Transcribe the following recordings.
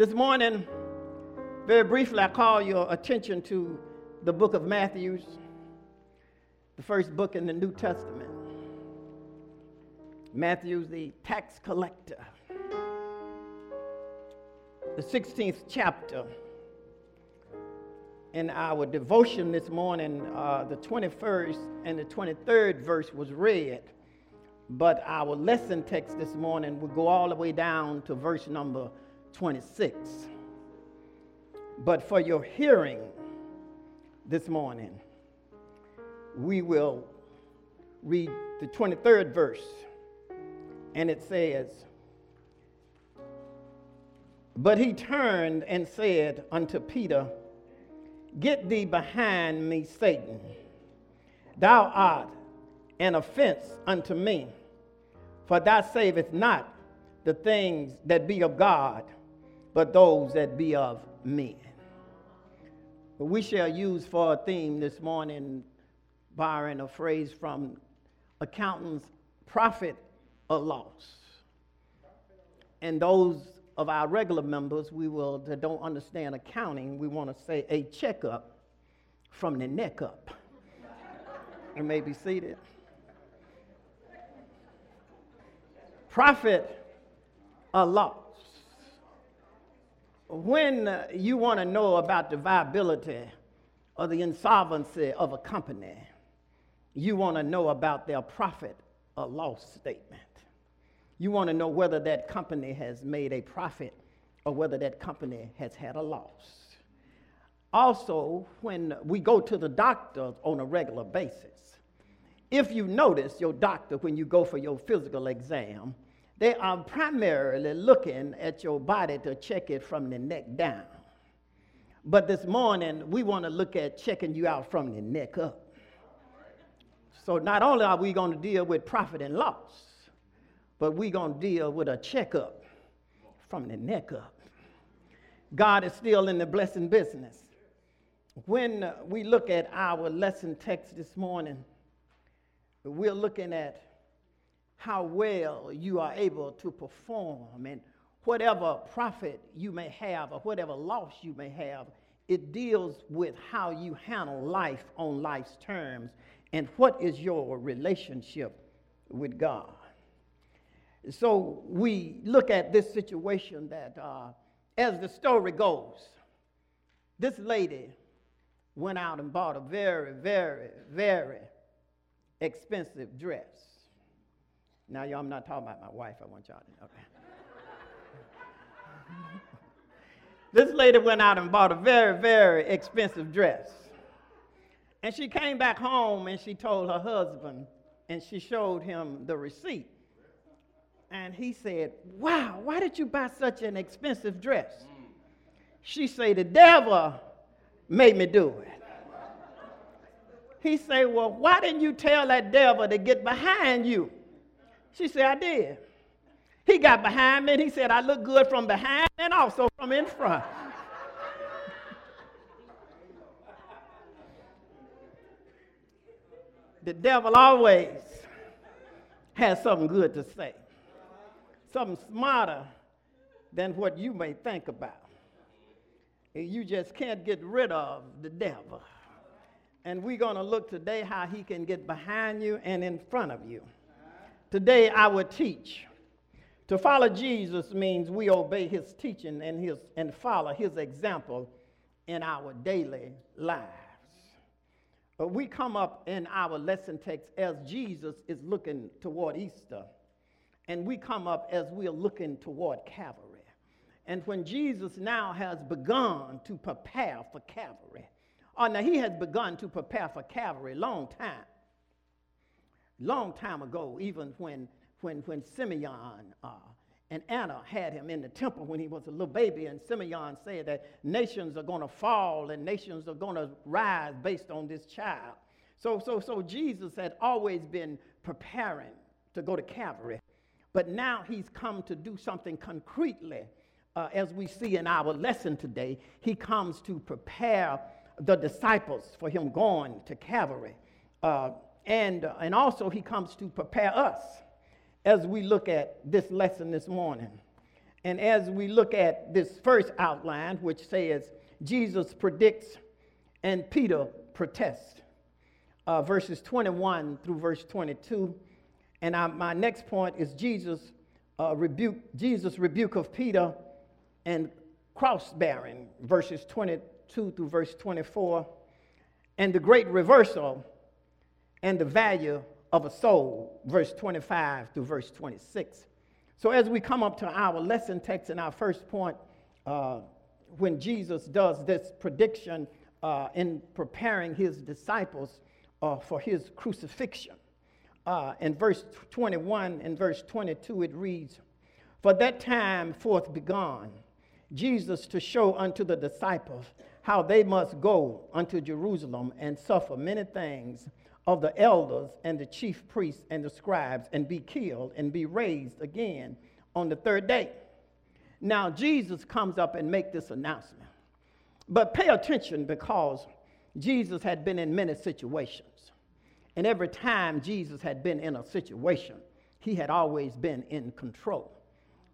This morning, very briefly, I call your attention to the book of Matthew, the first book in the New Testament. Matthew, the tax collector, the 16th chapter. In our devotion this morning, uh, the 21st and the 23rd verse was read, but our lesson text this morning will go all the way down to verse number 26. But for your hearing this morning, we will read the 23rd verse, and it says, But he turned and said unto Peter, Get thee behind me, Satan. Thou art an offense unto me, for thou savest not the things that be of God but those that be of men. But we shall use for a theme this morning, borrowing a phrase from accountants, profit or loss. And those of our regular members, we will, that don't understand accounting, we want to say a checkup from the neck up. and may be seated. Profit or loss when uh, you want to know about the viability or the insolvency of a company, you want to know about their profit or loss statement. You want to know whether that company has made a profit or whether that company has had a loss. Also, when we go to the doctor on a regular basis, if you notice your doctor when you go for your physical exam, they are primarily looking at your body to check it from the neck down. But this morning, we want to look at checking you out from the neck up. So not only are we going to deal with profit and loss, but we're going to deal with a checkup from the neck up. God is still in the blessing business. When we look at our lesson text this morning, we're looking at how well you are able to perform and whatever profit you may have or whatever loss you may have, it deals with how you handle life on life's terms and what is your relationship with God. So we look at this situation that, uh, as the story goes, this lady went out and bought a very, very, very expensive dress. Now, y'all, I'm not talking about my wife. I want y'all to know that. this lady went out and bought a very, very expensive dress. And she came back home and she told her husband, and she showed him the receipt. And he said, Wow, why did you buy such an expensive dress? She said, The devil made me do it. He said, Well, why didn't you tell that devil to get behind you? She said, I did. He got behind me and he said, I look good from behind and also from in front. the devil always has something good to say, something smarter than what you may think about. And You just can't get rid of the devil. And we're going to look today how he can get behind you and in front of you. Today I will teach. To follow Jesus means we obey his teaching and, his, and follow his example in our daily lives. But we come up in our lesson text as Jesus is looking toward Easter. And we come up as we are looking toward Calvary. And when Jesus now has begun to prepare for Calvary, or now he has begun to prepare for Calvary long time long time ago, even when, when, when Simeon uh, and Anna had him in the temple when he was a little baby, and Simeon said that nations are going to fall and nations are going to rise based on this child. So, so, so Jesus had always been preparing to go to Calvary, but now he's come to do something concretely. Uh, as we see in our lesson today, he comes to prepare the disciples for him going to Calvary. Uh, and, uh, and also, he comes to prepare us as we look at this lesson this morning. And as we look at this first outline, which says Jesus predicts and Peter protests, uh, verses 21 through verse 22. And I, my next point is Jesus uh, rebuke, Jesus rebuke of Peter and cross bearing, verses 22 through verse 24, and the great reversal and the value of a soul, verse 25 through verse 26. So, as we come up to our lesson text in our first point, uh, when Jesus does this prediction uh, in preparing his disciples uh, for his crucifixion, uh, in verse 21 and verse 22, it reads, For that time forth begun, Jesus to show unto the disciples how they must go unto Jerusalem and suffer many things of the elders and the chief priests and the scribes and be killed and be raised again on the third day. Now Jesus comes up and make this announcement. But pay attention because Jesus had been in many situations. And every time Jesus had been in a situation, he had always been in control.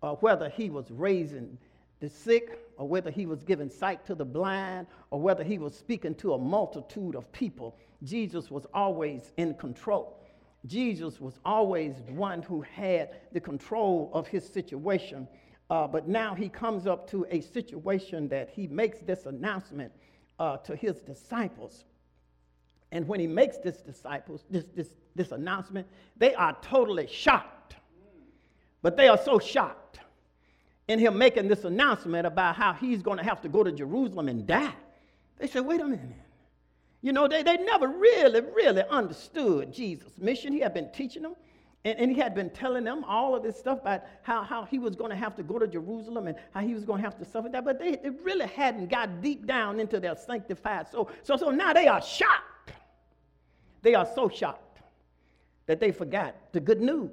Uh, whether he was raising the sick, or whether he was giving sight to the blind, or whether he was speaking to a multitude of people, Jesus was always in control. Jesus was always one who had the control of his situation. Uh, but now he comes up to a situation that he makes this announcement uh, to his disciples. And when he makes this disciples, this, this, this announcement, they are totally shocked. But they are so shocked in him making this announcement about how he's going to have to go to Jerusalem and die. They said, wait a minute. You know, they, they never really, really understood Jesus' mission. He had been teaching them, and, and he had been telling them all of this stuff about how, how he was going to have to go to Jerusalem and how he was going to have to suffer that. But they, they really hadn't got deep down into their sanctified soul. So, so now they are shocked. They are so shocked that they forgot the good news.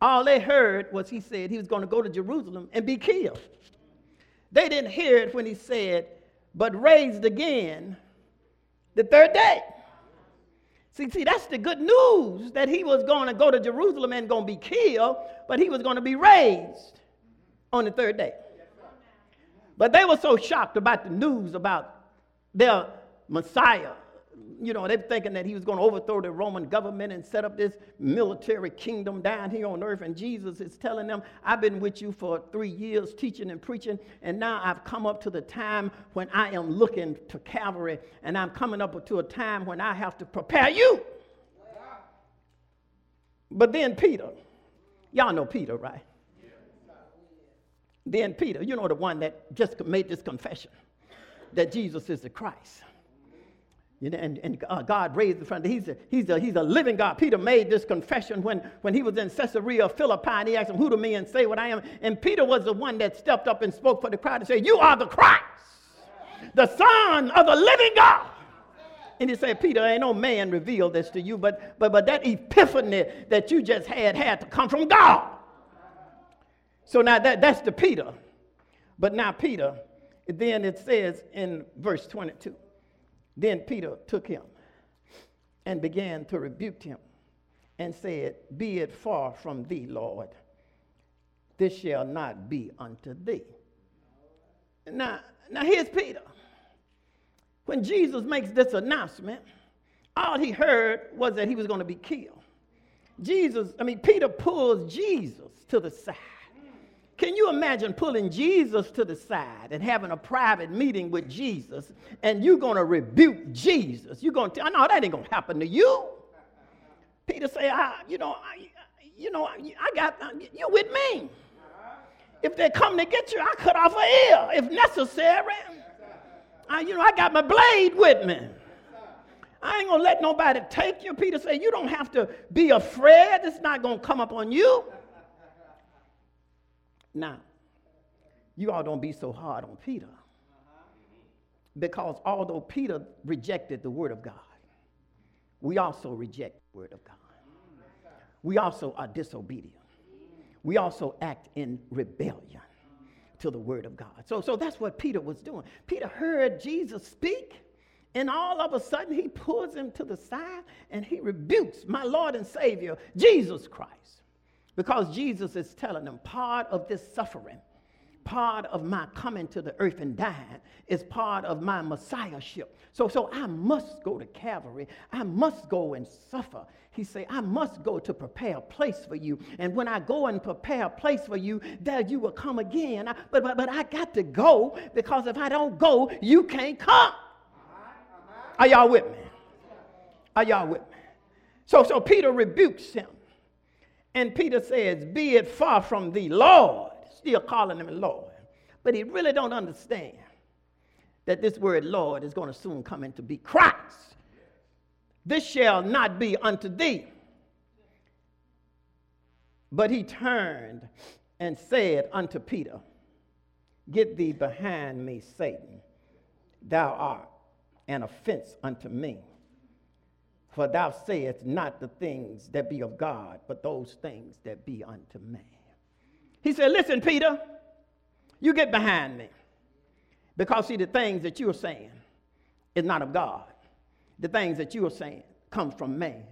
All they heard was he said he was going to go to Jerusalem and be killed. They didn't hear it when he said, but raised again the third day. See, see, that's the good news that he was going to go to Jerusalem and going to be killed, but he was going to be raised on the third day. But they were so shocked about the news about their Messiah you know, they're thinking that he was going to overthrow the Roman government and set up this military kingdom down here on earth. And Jesus is telling them, I've been with you for three years teaching and preaching, and now I've come up to the time when I am looking to Calvary, and I'm coming up to a time when I have to prepare you. But then Peter, y'all know Peter, right? Then Peter, you know the one that just made this confession that Jesus is the Christ. Know, and, and uh, God raised the front. He's a, he's, a, he's a living God. Peter made this confession when, when he was in Caesarea Philippi, and he asked him, Who do me and say what I am? And Peter was the one that stepped up and spoke for the crowd and said, You are the Christ, the Son of the living God. And he said, Peter, ain't no man revealed this to you, but, but, but that epiphany that you just had had to come from God. So now that, that's the Peter. But now, Peter, then it says in verse 22 then Peter took him and began to rebuke him and said, Be it far from thee, Lord. This shall not be unto thee. Now, now here's Peter. When Jesus makes this announcement, all he heard was that he was going to be killed. Jesus, I mean, Peter pulls Jesus to the side can you imagine pulling Jesus to the side and having a private meeting with Jesus and you're going to rebuke Jesus? You're going to tell, no, that ain't going to happen to you. Peter say, I, you know, I, you know, I got, uh, you with me. If they come to get you, I cut off an ear if necessary. I, you know, I got my blade with me. I ain't gonna let nobody take you. Peter said, You don't have to be afraid. It's not gonna come up on you. Now, you all don't be so hard on Peter. Because although Peter rejected the word of God, we also reject the word of God. We also are disobedient. We also act in rebellion to the word of God. So, so that's what Peter was doing. Peter heard Jesus speak, and all of a sudden he pulls him to the side and he rebukes my Lord and Savior, Jesus Christ. Because Jesus is telling them part of this suffering, part of my coming to the earth and dying, is part of my messiahship. So, so I must go to Calvary. I must go and suffer. He say, I must go to prepare a place for you. And when I go and prepare a place for you, there you will come again. I, but, but, but I got to go because if I don't go, you can't come. Are y'all with me? Are y'all with me? So, so Peter rebukes him. And Peter says, Be it far from thee, Lord. Still calling him Lord. But he really don't understand that this word Lord is going to soon come into be Christ. This shall not be unto thee. But he turned and said unto Peter, Get thee behind me, Satan. Thou art an offense unto me. For thou sayest not the things that be of God, but those things that be unto man. He said, Listen, Peter, you get behind me. Because, see, the things that you're saying is not of God. The things that you're saying comes from man.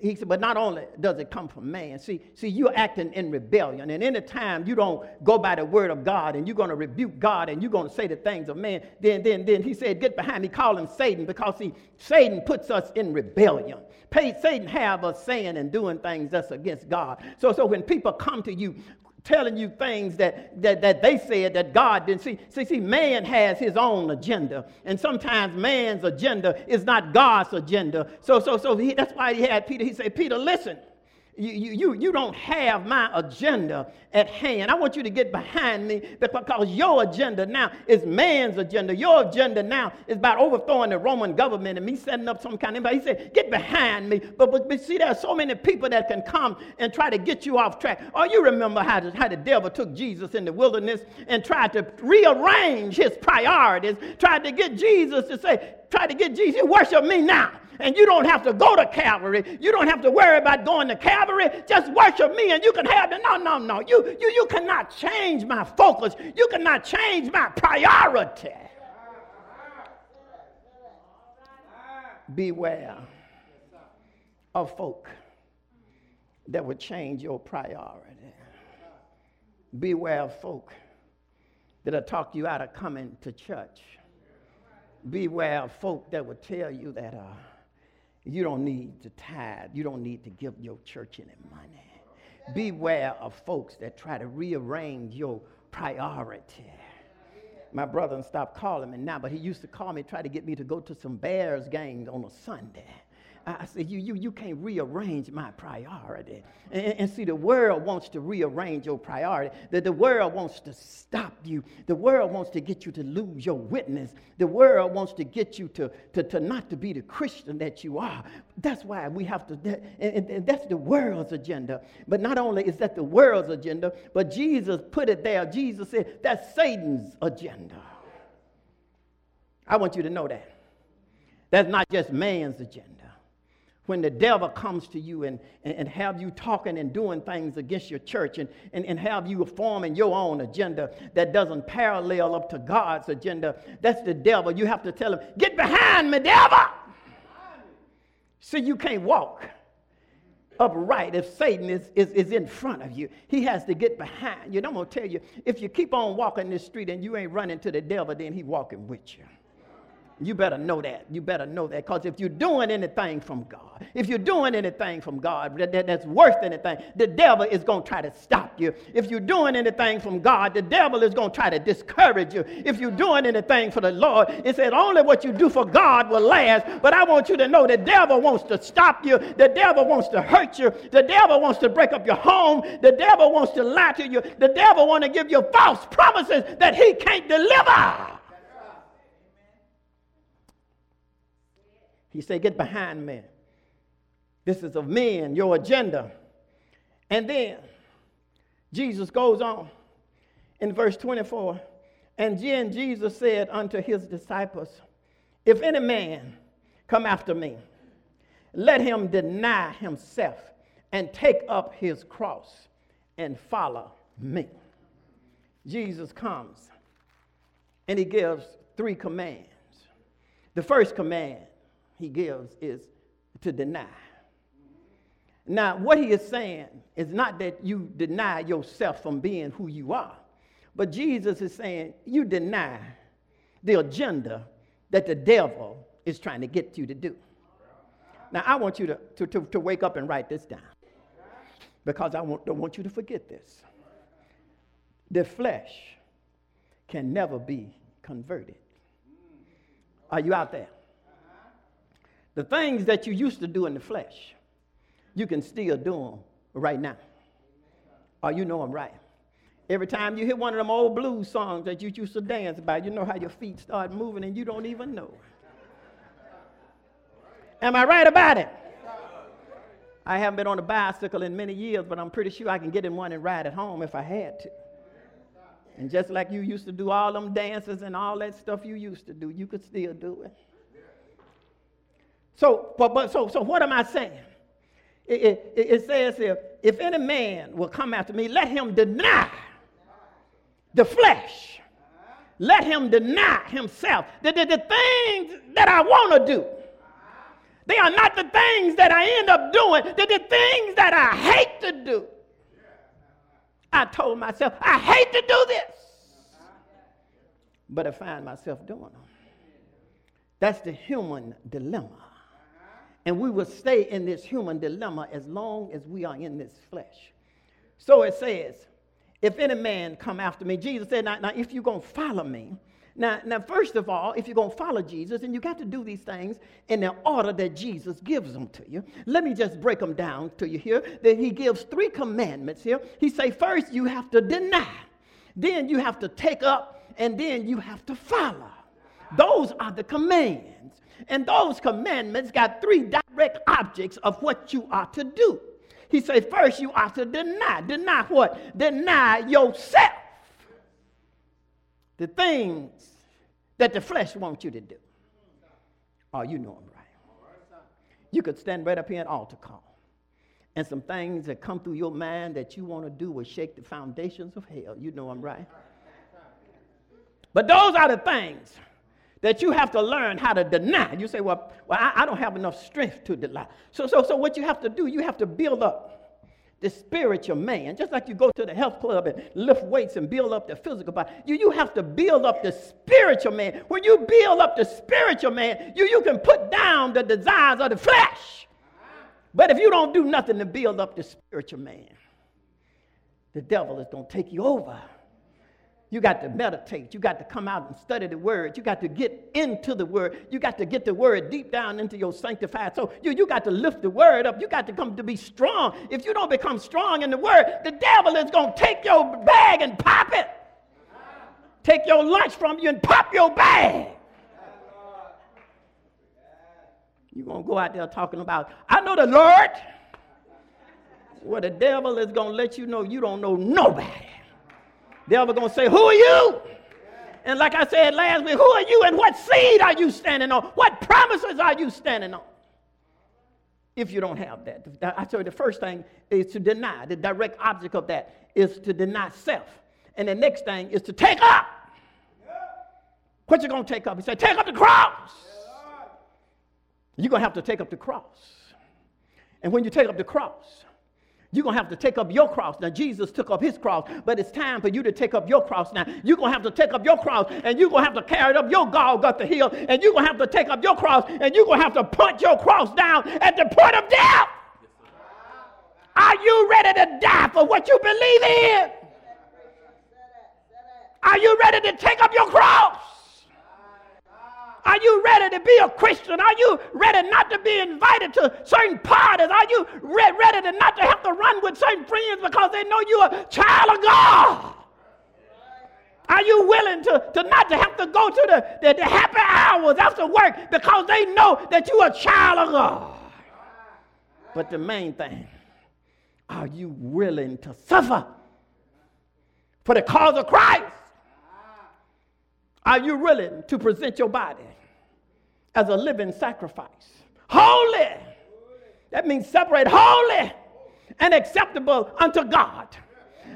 He said, but not only does it come from man, see, see, you're acting in rebellion. And anytime you don't go by the word of God and you're going to rebuke God and you're going to say the things of man, then, then, then he said, get behind me, call him Satan, because see, Satan puts us in rebellion. Satan have us saying and doing things that's against God. So, so when people come to you telling you things that, that, that they said that God didn't see. See, see, man has his own agenda. And sometimes man's agenda is not God's agenda. So, so, so he, that's why he had Peter. He said, Peter, listen you, you, you don't have my agenda at hand. I want you to get behind me because your agenda now is man's agenda. Your agenda now is about overthrowing the Roman government and me setting up some kind of. He said, Get behind me. But, but, but see, there are so many people that can come and try to get you off track. Oh, you remember how, to, how the devil took Jesus in the wilderness and tried to rearrange his priorities, tried to get Jesus to say, try to get Jesus, worship me now and you don't have to go to Calvary. You don't have to worry about going to Calvary. Just worship me and you can have the. No, no, no. You, you, you cannot change my focus. You cannot change my priority. Beware of folk that would change your priority. Beware of folk that'll talk you out of coming to church. Beware of folk that would tell you that uh, you don't need to tithe. You don't need to give your church any money. Beware of folks that try to rearrange your priority. My brother stopped calling me now, but he used to call me, try to get me to go to some Bears games on a Sunday. I said, you, you, you can't rearrange my priority. And, and, see, the world wants to rearrange your priority. The, the world wants to stop you. The world wants to get you to lose your witness. The world wants to get you to, to, to not to be the Christian that you are. That's why we have to, that, and, and that's the world's agenda. But not only is that the world's agenda, but Jesus put it there. Jesus said, that's Satan's agenda. I want you to know that. That's not just man's agenda when the devil comes to you and, and, and, have you talking and doing things against your church and, and, and have you forming your own agenda that doesn't parallel up to God's agenda, that's the devil. You have to tell him, Get behind me, devil! See, you can't walk upright if Satan is, is, is in front of you. He has to get behind you. And I'm going to tell you, if you keep on walking this street and you ain't running to the devil, then he's walking with you. You better know that. You better know that. Because if you're doing anything from God, if you're doing anything from God that, that, that's worth anything, the devil is going to try to stop you. If you're doing anything from God, the devil is going to try to discourage you. If you're doing anything for the Lord, it said only what you do for God will last. But I want you to know the devil wants to stop you. The devil wants to hurt you. The devil wants to break up your home. The devil wants to lie to you. The devil wants to give you false promises that he can't deliver. He said, Get behind me. This is of men, your agenda. And then Jesus goes on in verse 24. And then Jesus said unto his disciples, If any man come after me, let him deny himself and take up his cross and follow me. Jesus comes and he gives three commands. The first command he gives is to deny. Now, what he is saying is not that you deny yourself from being who you are, but Jesus is saying you deny the agenda that the devil is trying to get you to do. Now, I want you to, to, to, to wake up and write this down because I want, don't want you to forget this. The flesh can never be converted. Are you out there? The things that you used to do in the flesh, you can still do them right now. Or you know them right. Every time you hear one of them old blues songs that you used to dance about, you know how your feet start moving and you don't even know. Am I right about it? I haven't been on a bicycle in many years, but I'm pretty sure I can get in one and ride at home if I had to. And just like you used to do all them dances and all that stuff you used to do, you could still do it. So, but, but so, so what am I saying? It, it, it says if, if any man will come after me, let him deny the flesh. Let him deny himself. The, the, the things that I want to do. They are not the things that I end up doing. They're the things that I hate to do. I told myself, I hate to do this. But I find myself doing them. That's the human dilemma. And we will stay in this human dilemma as long as we are in this flesh. So it says, if any man come after me, Jesus said, now, now if you're going to follow me, now, now, first of all, if you're going to follow Jesus, and you got to do these things in the order that Jesus gives them to you. Let me just break them down to you here. That he gives three commandments here. He say, first you have to deny, then you have to take up, and then you have to follow. Those are the commands. And those commandments got three direct objects of what you are to do. He say, first you are to deny. Deny what? Deny yourself the things that the flesh wants you to do. Oh, you know them right. You could stand right up here at altar call. And some things that come through your mind that you want to do will shake the foundations of hell. You know I'm right. But those are the things that you have to learn how to deny. You say, well, well I, I don't have enough strength to deny. So, so, so what you have to do, you have to build up the spiritual man, just like you go to the health club and lift weights and build up the physical body, you, you have to build up the spiritual man. When you build up the spiritual man, you, you can put down the desires of the flesh. But if you don't do nothing to build up the spiritual man, the devil is going to take you over. You got to meditate. You got to come out and study the word. You got to get into the word. You got to get the word deep down into your sanctified soul. You, you got to lift the word up. You got to come to be strong. If you don't become strong in the word, the devil is going to take your bag and pop it. Take your lunch from you and pop your bag. You're going to go out there talking about, I know the Lord. Well, the devil is going to let you know you don't know nobody. Devil gonna say, Who are you? And like I said last week, who are you and what seed are you standing on? What promises are you standing on? If you don't have that, I tell you the first thing is to deny. The direct object of that is to deny self. And the next thing is to take up. What you gonna take up? He said, take up the cross. You're gonna have to take up the cross. And when you take up the cross, you're going to have to take up your cross. Now, Jesus took up his cross, but it's time for you to take up your cross now. You're going to have to take up your cross, and you're going to have to carry it up your Golgotha hill, and you're going to have to take up your cross, and you're going to have to put your cross down at the point of death. Are you ready to die for what you believe in? Are you ready to take up your cross? Are you ready to be a Christian? Are you ready not to be invited to certain parties? Are you re- ready to not to have to run with certain friends because they know you're a child of God? Are you willing to, to not to have to go to the, the, the happy hours after work because they know that you're a child of God? But the main thing, are you willing to suffer for the cause of Christ? Are you willing to present your body as a living sacrifice. Holy. That means separate holy and acceptable unto God.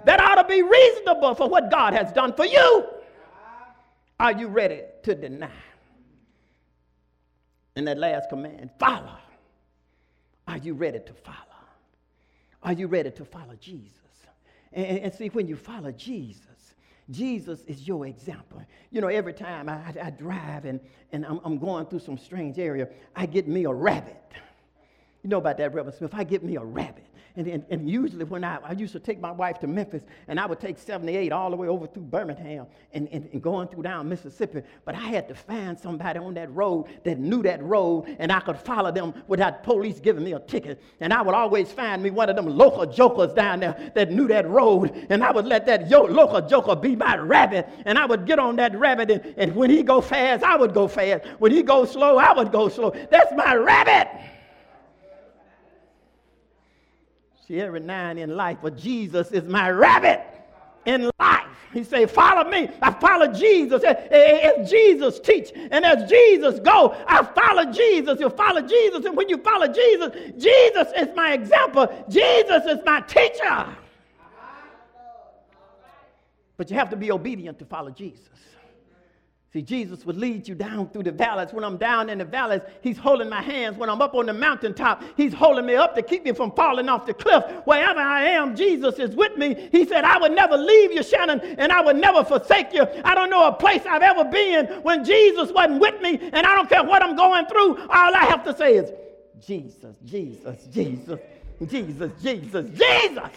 That ought to be reasonable for what God has done for you. Are you ready to deny? And that last command, follow. Are you ready to follow? Are you ready to follow Jesus? And, and see, when you follow Jesus, Jesus is your example. You know, every time I, I, drive and, and I'm, I'm, going through some strange area, I get me a rabbit. You know about that, Reverend Smith? I get me a rabbit. And, and, and, usually when I, I used to take my wife to Memphis and I would take 78 all the way over through Birmingham and, and, and going through down Mississippi. But I had to find somebody on that road that knew that road and I could follow them without police giving me a ticket. And I would always find me one of them local jokers down there that knew that road. And I would let that yo- local joker be my rabbit. And I would get on that rabbit and, and when he go fast, I would go fast. When he go slow, I would go slow. That's my rabbit. Every nine in life, but Jesus is my rabbit in life. He say, follow me. I follow Jesus. As Jesus teach and as Jesus go, I follow Jesus. You follow Jesus. And when you follow Jesus, Jesus is my example. Jesus is my teacher. But you have to be obedient to follow Jesus. See, Jesus would lead you down through the valleys. When I'm down in the valleys, He's holding my hands. When I'm up on the mountaintop, He's holding me up to keep me from falling off the cliff. Wherever I am, Jesus is with me. He said, I would never leave you, Shannon, and I would never forsake you. I don't know a place I've ever been when Jesus wasn't with me, and I don't care what I'm going through. All I have to say is, Jesus, Jesus, Jesus. Jesus, Jesus, Jesus.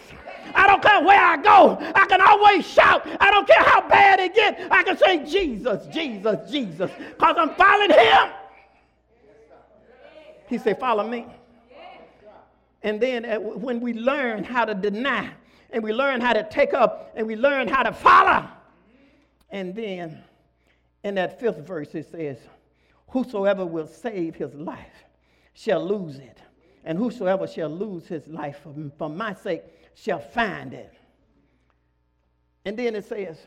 I don't care where I go. I can always shout. I don't care how bad it gets. I can say Jesus, Jesus, Jesus, because I'm following him. He said, Follow me. And then when we learn how to deny, and we learn how to take up, and we learn how to follow, and then in that fifth verse it says, Whosoever will save his life shall lose it and whosoever shall lose his life for, for my sake shall find it. And then it says,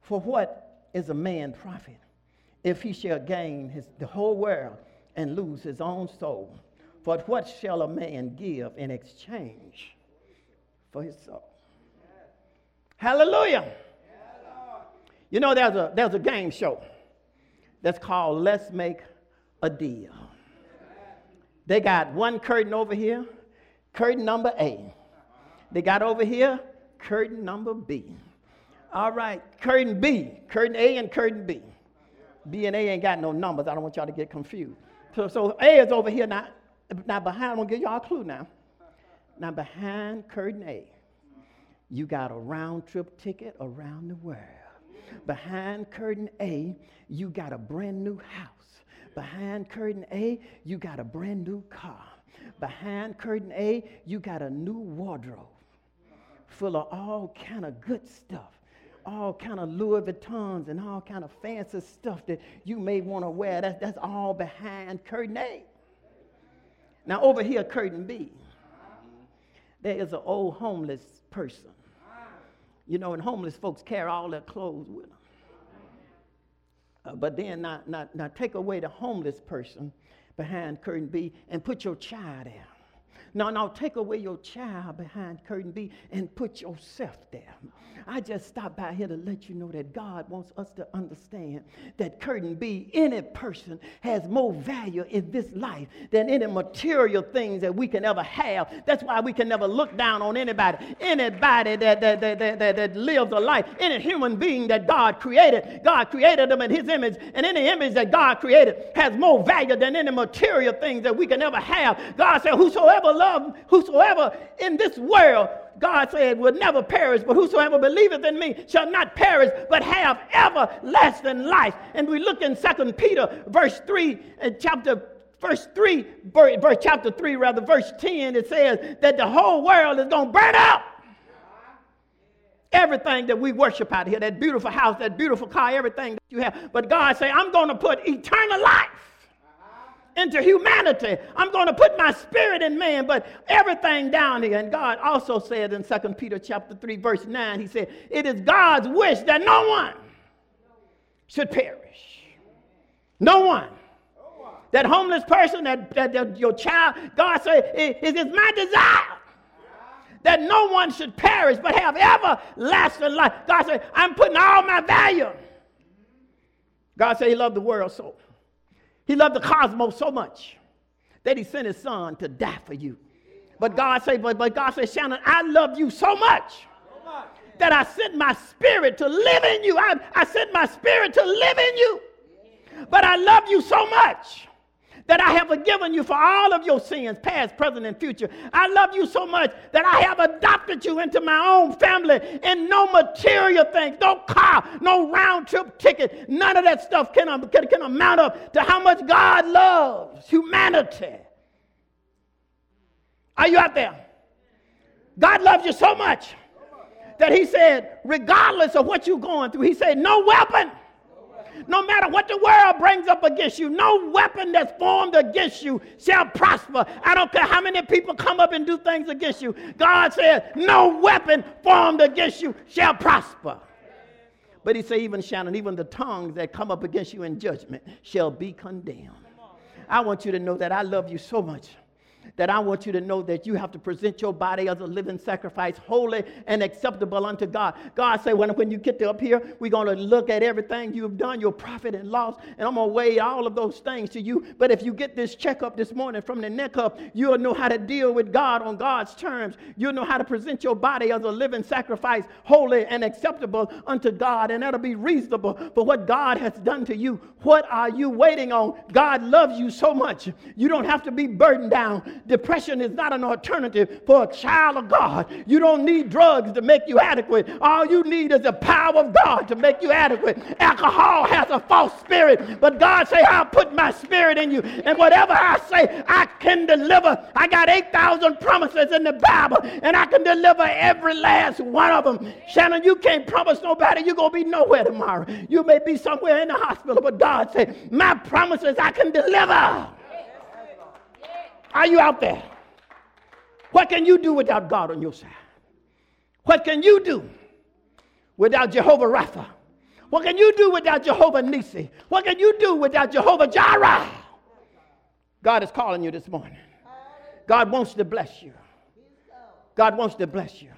For what is a man profit if he shall gain his, the whole world and lose his own soul? For what shall a man give in exchange for his soul? Hallelujah. You know, there's a, there's a game show that's called Let's Make a Deal. They got one curtain over here, curtain number A. They got over here, curtain number B. All right, curtain B, curtain A and curtain B. B and A ain't got no numbers. I don't want y'all to get confused. So, so A is over here now. Now behind, I'm gonna give y'all a clue now. Now behind curtain A, you got a round trip ticket around the world. Behind curtain A, you got a brand new house. Behind curtain A, you got a brand new car. Behind curtain A, you got a new wardrobe full of all kind of good stuff all kind of Louis Vuittons and all kind of fancy stuff that you may want to wear. That's, that's all behind curtain A. Now over here, curtain B, there is an old homeless person. You know, and homeless folks carry all their clothes with them. Uh, but then now, now, take away the homeless person behind curtain B and put your child there. Now, now take away your child behind curtain B and put yourself there. I just stopped by here to let you know that God wants us to understand that curtain B, any person has more value in this life than any material things that we can ever have. That's why we can never look down on anybody. Anybody that, that, that, that, that, lives a life, any human being that God created, God created them in his image, and any image that God created has more value than any material things that we can ever have. God said, Whosoever love whosoever in this world, God said, will never perish, but whosoever believeth in me shall not perish, but have everlasting life. And we look in Second Peter, verse 3, uh, chapter verse 3, verse, chapter 3, rather, verse 10, it says that the whole world is going to burn up. Everything that we worship out here, that beautiful house, that beautiful car, everything that you have. But God say, I'm going to put eternal life into humanity. I'm going to put my spirit in man, but everything down here. And God also said in 2 Peter chapter 3, verse 9, he said, It is God's wish that no one should perish. No one. That homeless person, that, that, that your child, God said, it, it is my desire that no one should perish but have everlasting life. God said, I'm putting all my value. God said he loved the world so he loved the cosmos so much that he sent his son to die for you. But God say, but, but God said, Shannon, I love you so much that I sent my spirit to live in you. I, I sent my spirit to live in you. But I love you so much that I have forgiven you for all of your sins, past, present, and future. I love you so much that I have adopted you into my own family and no material things, no car, no round trip ticket, none of that stuff can, um, can, can amount up to how much God loves humanity. Are you out there? God loves you so much that He said, regardless of what you're going through, He said, no weapon no matter what the world brings up against you, no weapon that's formed against you shall prosper. I don't care how many people come up and do things against you. God said, no weapon formed against you shall prosper. But he said, even Shannon, even the tongues that come up against you in judgment shall be condemned. I want you to know that I love you so much that I want you to know that you have to present your body as a living sacrifice, holy and acceptable unto God. God said, when, when you get to up here, we're going to look at everything you've done, your profit and loss, and I'm going to weigh all of those things to you. But if you get this checkup this morning from the neck up, you'll know how to deal with God on God's terms. You'll know how to present your body as a living sacrifice, holy and acceptable unto God, and that'll be reasonable for what God has done to you. What are you waiting on? God loves you so much. You don't have to be burdened down Depression is not an alternative for a child of God. You don't need drugs to make you adequate. All you need is the power of God to make you adequate. Alcohol has a false spirit, but God say, I'll put my spirit in you. And whatever I say, I can deliver. I got 8,000 promises in the Bible, and I can deliver every last one of them. Shannon, you can't promise nobody you're going to be nowhere tomorrow. You may be somewhere in the hospital, but God said, my promises I can deliver. Are you out there? What can you do without God on your side? What can you do without Jehovah Rapha? What can you do without Jehovah Nissi? What can you do without Jehovah Jireh? God is calling you this morning. God wants to bless you. God wants to bless you.